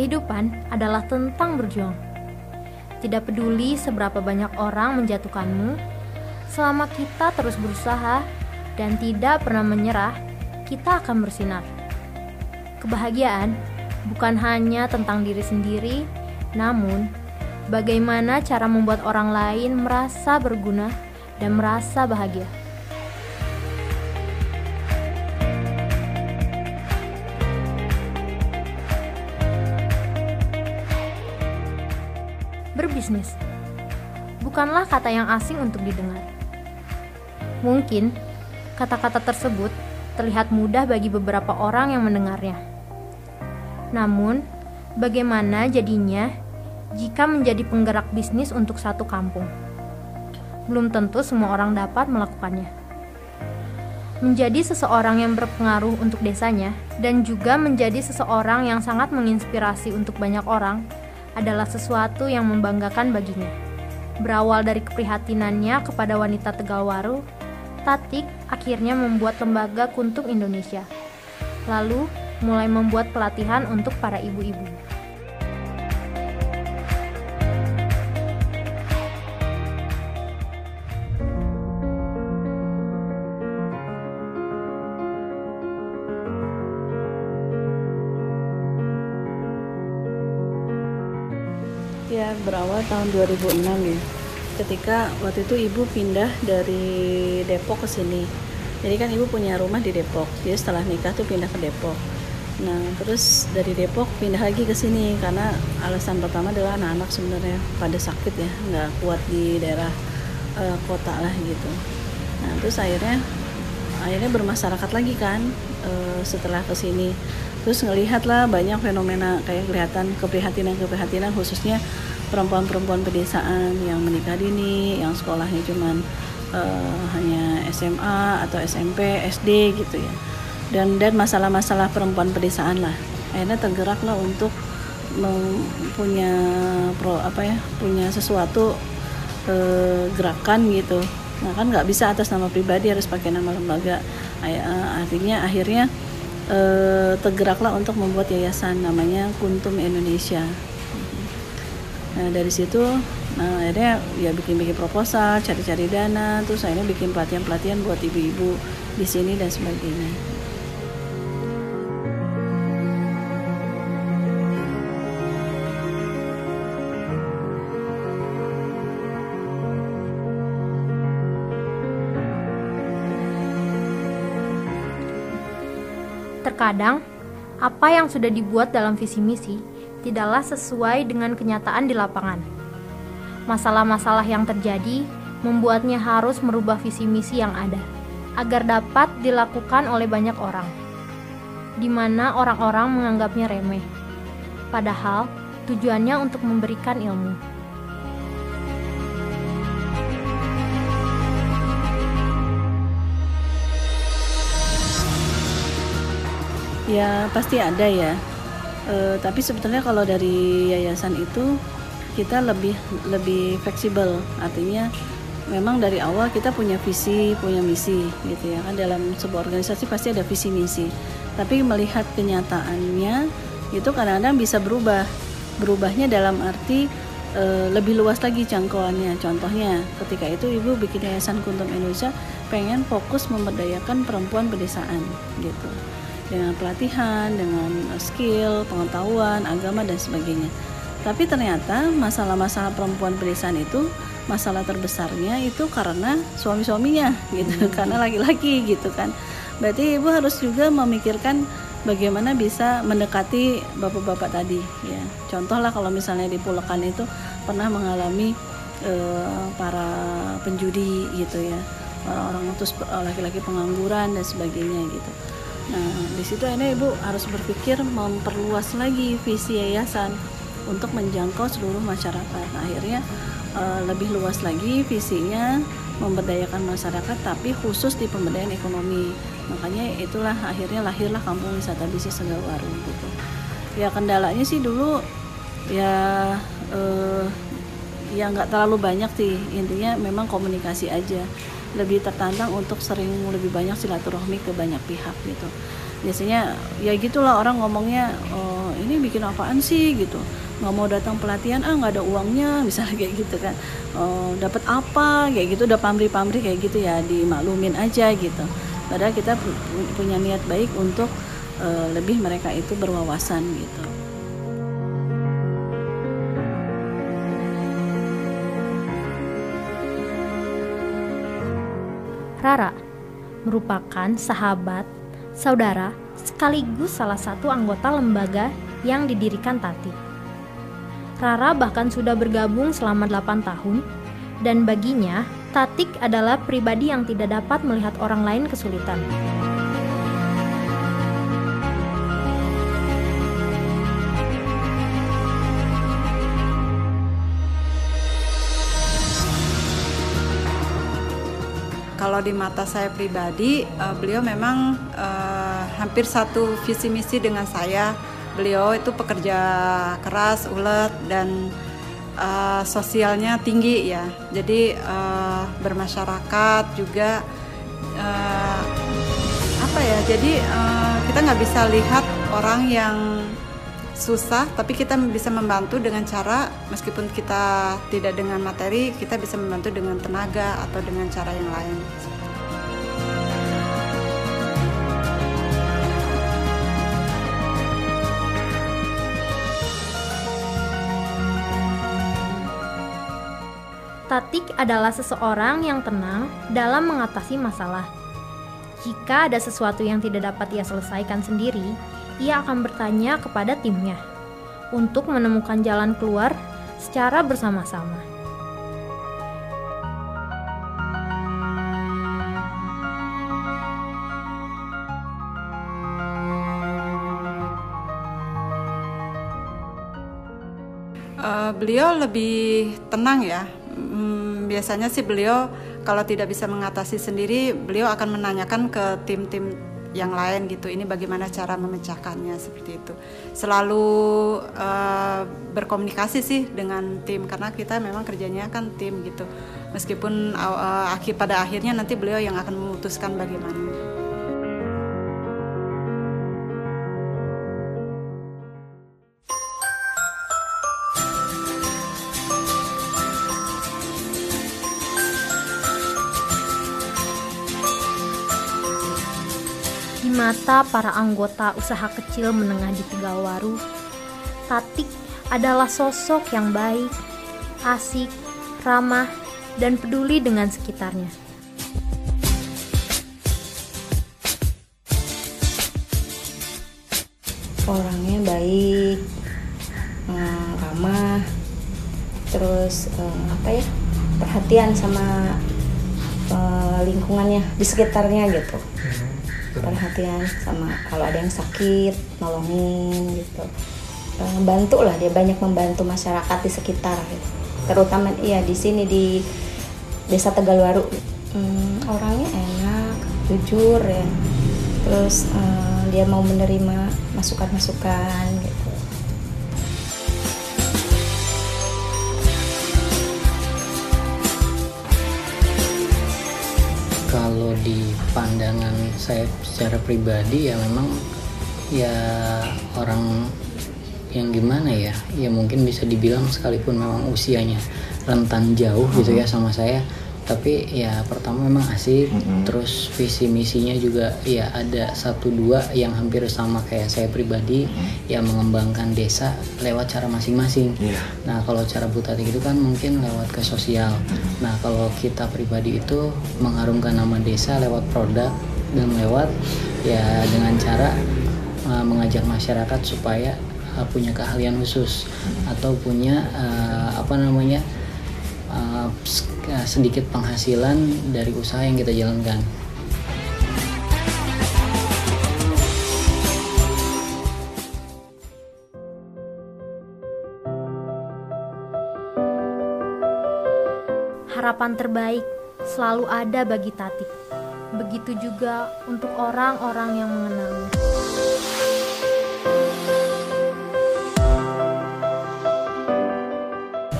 Kehidupan adalah tentang berjuang. Tidak peduli seberapa banyak orang menjatuhkanmu, selama kita terus berusaha dan tidak pernah menyerah, kita akan bersinar. Kebahagiaan bukan hanya tentang diri sendiri, namun bagaimana cara membuat orang lain merasa berguna dan merasa bahagia. Berbisnis bukanlah kata yang asing untuk didengar. Mungkin kata-kata tersebut terlihat mudah bagi beberapa orang yang mendengarnya. Namun, bagaimana jadinya jika menjadi penggerak bisnis untuk satu kampung? Belum tentu semua orang dapat melakukannya. Menjadi seseorang yang berpengaruh untuk desanya dan juga menjadi seseorang yang sangat menginspirasi untuk banyak orang adalah sesuatu yang membanggakan baginya. Berawal dari keprihatinannya kepada wanita Tegalwaru, Tatik akhirnya membuat lembaga Kuntum Indonesia. Lalu mulai membuat pelatihan untuk para ibu-ibu. Tahun 2006 ya. Ketika waktu itu ibu pindah dari Depok ke sini. Jadi kan ibu punya rumah di Depok. Jadi setelah nikah tuh pindah ke Depok. Nah, terus dari Depok pindah lagi ke sini karena alasan pertama adalah anak-anak sebenarnya pada sakit ya, nggak kuat di daerah uh, kota lah gitu. Nah, terus akhirnya akhirnya bermasyarakat lagi kan uh, setelah ke sini terus ngelihat lah banyak fenomena kayak kelihatan keprihatinan-keprihatinan khususnya perempuan-perempuan pedesaan yang menikah dini, yang sekolahnya cuman uh, hanya SMA atau SMP, SD gitu ya. Dan dan masalah-masalah perempuan pedesaan lah. Akhirnya tergerak lah untuk punya pro apa ya, punya sesuatu uh, gerakan gitu. Nah kan nggak bisa atas nama pribadi harus pakai nama lembaga. Artinya akhirnya eh, tergeraklah untuk membuat yayasan namanya Kuntum Indonesia. Nah dari situ nah, akhirnya ya bikin-bikin proposal, cari-cari dana, terus akhirnya bikin pelatihan-pelatihan buat ibu-ibu di sini dan sebagainya. Terkadang, apa yang sudah dibuat dalam visi misi tidaklah sesuai dengan kenyataan di lapangan. Masalah-masalah yang terjadi membuatnya harus merubah visi misi yang ada agar dapat dilakukan oleh banyak orang, di mana orang-orang menganggapnya remeh, padahal tujuannya untuk memberikan ilmu. Ya pasti ada ya. E, tapi sebetulnya kalau dari yayasan itu kita lebih lebih fleksibel. Artinya memang dari awal kita punya visi, punya misi gitu ya kan dalam sebuah organisasi pasti ada visi misi. Tapi melihat kenyataannya itu kadang-kadang bisa berubah. Berubahnya dalam arti e, lebih luas lagi jangkauannya. Contohnya ketika itu ibu bikin yayasan Kuntum Indonesia pengen fokus memberdayakan perempuan pedesaan gitu dengan pelatihan, dengan skill, pengetahuan, agama dan sebagainya. Tapi ternyata masalah-masalah perempuan pedesaan itu masalah terbesarnya itu karena suami-suaminya gitu, hmm. karena laki-laki gitu kan. Berarti ibu harus juga memikirkan bagaimana bisa mendekati bapak-bapak tadi ya. Contohlah kalau misalnya di Pulekan itu pernah mengalami uh, para penjudi gitu ya. Orang-orang terus laki-laki pengangguran dan sebagainya gitu Nah, di situ ini Ibu harus berpikir memperluas lagi visi yayasan untuk menjangkau seluruh masyarakat. Nah, akhirnya uh, lebih luas lagi visinya memberdayakan masyarakat tapi khusus di pemberdayaan ekonomi. Makanya itulah akhirnya lahirlah Kampung Wisata Bisnis Segawaru gitu. Ya kendalanya sih dulu ya uh, ya nggak terlalu banyak sih intinya memang komunikasi aja lebih tertantang untuk sering lebih banyak silaturahmi ke banyak pihak gitu. Biasanya ya gitulah orang ngomongnya oh, ini bikin apaan sih? gitu. Nggak mau datang pelatihan ah nggak ada uangnya misalnya kayak gitu kan. Oh, dapat apa? kayak gitu udah pamrih-pamrih kayak gitu ya dimaklumin aja gitu. Padahal kita punya niat baik untuk uh, lebih mereka itu berwawasan gitu Rara merupakan sahabat, saudara, sekaligus salah satu anggota lembaga yang didirikan Tati. Rara bahkan sudah bergabung selama 8 tahun dan baginya Tatik adalah pribadi yang tidak dapat melihat orang lain kesulitan. Kalau di mata saya pribadi uh, beliau memang uh, hampir satu visi misi dengan saya. Beliau itu pekerja keras ulet dan uh, sosialnya tinggi ya. Jadi uh, bermasyarakat juga uh, apa ya jadi uh, kita nggak bisa lihat orang yang susah tapi kita bisa membantu dengan cara meskipun kita tidak dengan materi kita bisa membantu dengan tenaga atau dengan cara yang lain Tatik adalah seseorang yang tenang dalam mengatasi masalah. Jika ada sesuatu yang tidak dapat ia selesaikan sendiri, ia akan bertanya kepada timnya untuk menemukan jalan keluar secara bersama-sama. Uh, beliau lebih tenang ya. Hmm, biasanya sih beliau kalau tidak bisa mengatasi sendiri, beliau akan menanyakan ke tim-tim yang lain gitu. Ini bagaimana cara memecahkannya seperti itu. Selalu uh, berkomunikasi sih dengan tim karena kita memang kerjanya kan tim gitu. Meskipun uh, akhir pada akhirnya nanti beliau yang akan memutuskan bagaimana mata para anggota usaha kecil menengah di Tegalwaru, Tatik adalah sosok yang baik, asik, ramah, dan peduli dengan sekitarnya. Orangnya baik, eh, ramah, terus eh, apa ya perhatian sama eh, lingkungannya di sekitarnya gitu perhatian sama kalau ada yang sakit nolongin gitu. Eh, bantu lah dia banyak membantu masyarakat di sekitar gitu. terutama iya di sini di desa Tegalwaru. Hmm, orangnya enak jujur ya. Terus uh, dia mau menerima masukan-masukan gitu kalau di pandangan saya secara pribadi ya memang ya orang yang gimana ya ya mungkin bisa dibilang sekalipun memang usianya rentan jauh gitu ya sama saya tapi ya pertama memang asik mm-hmm. terus visi misinya juga ya ada satu dua yang hampir sama kayak saya pribadi mm-hmm. yang mengembangkan desa lewat cara masing-masing yeah. nah kalau cara Butati itu kan mungkin lewat ke sosial mm-hmm. nah kalau kita pribadi itu mengharumkan nama desa lewat produk dan lewat ya dengan cara uh, mengajak masyarakat supaya uh, punya keahlian khusus atau punya uh, apa namanya uh, sedikit penghasilan dari usaha yang kita jalankan. Harapan terbaik selalu ada bagi Tati. Begitu juga untuk orang-orang yang mengenalnya.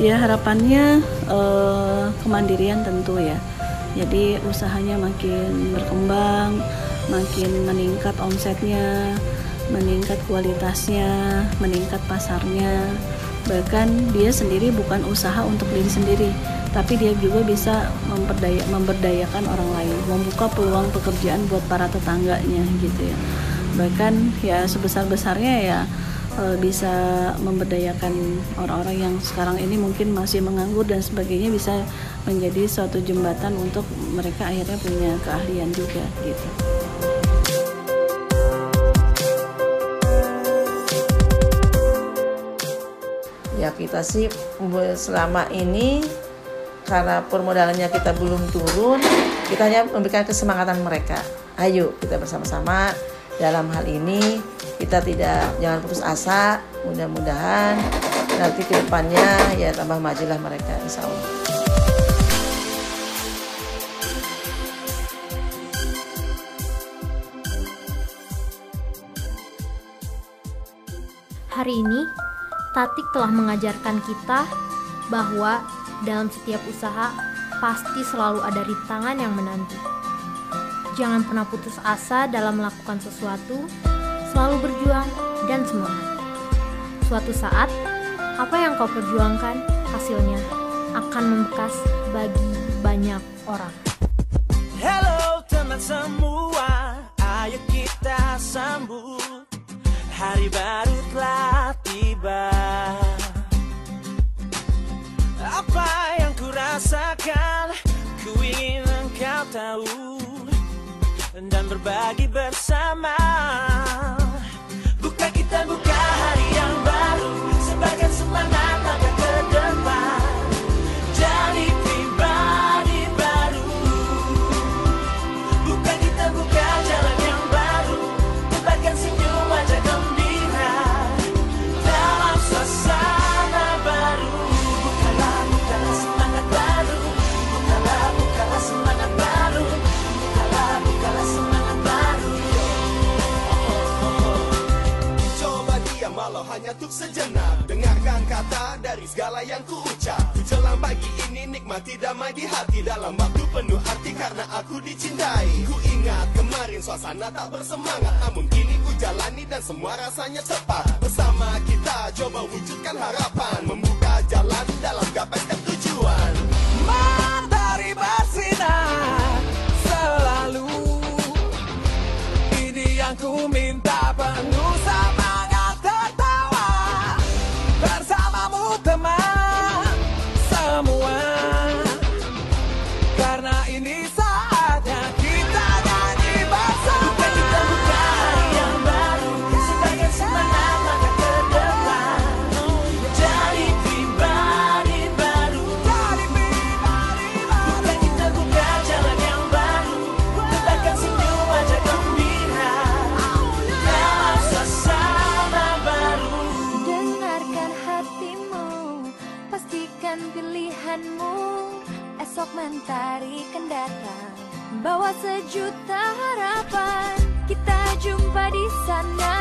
Ya harapannya uh, kemandirian tentu ya jadi usahanya makin berkembang makin meningkat omsetnya meningkat kualitasnya, meningkat pasarnya. Bahkan dia sendiri bukan usaha untuk diri sendiri, tapi dia juga bisa memperdaya, memberdayakan orang lain, membuka peluang pekerjaan buat para tetangganya gitu ya. Bahkan ya sebesar-besarnya ya e, bisa memberdayakan orang-orang yang sekarang ini mungkin masih menganggur dan sebagainya bisa menjadi suatu jembatan untuk mereka akhirnya punya keahlian juga gitu. Ya kita sih selama ini karena permodalannya kita belum turun, kita hanya memberikan kesemangatan mereka. Ayo kita bersama-sama dalam hal ini kita tidak jangan putus asa. Mudah-mudahan nanti ke depannya ya tambah majulah mereka insya Allah. Hari ini, Tatik telah mengajarkan kita bahwa dalam setiap usaha pasti selalu ada rintangan yang menanti. Jangan pernah putus asa dalam melakukan sesuatu, selalu berjuang dan semangat. Suatu saat, apa yang kau perjuangkan hasilnya akan membekas bagi banyak orang. Hello teman semua, ayo kita sambut hari baru telah tiba. Apa yang ku rasakan, ku ingin engkau tahu dan berbagi bersama. Buka kita buka hari yang baru sebagai semangat segala yang ku ucap Ku jelang pagi ini nikmati damai di hati. Dalam waktu penuh arti karena aku dicintai. Ku ingat kemarin suasana tak bersemangat Namun kini ku jalani dan semua rasanya tepat. Bersama kita coba wujudkan harapan Membuka jalan dalam sana,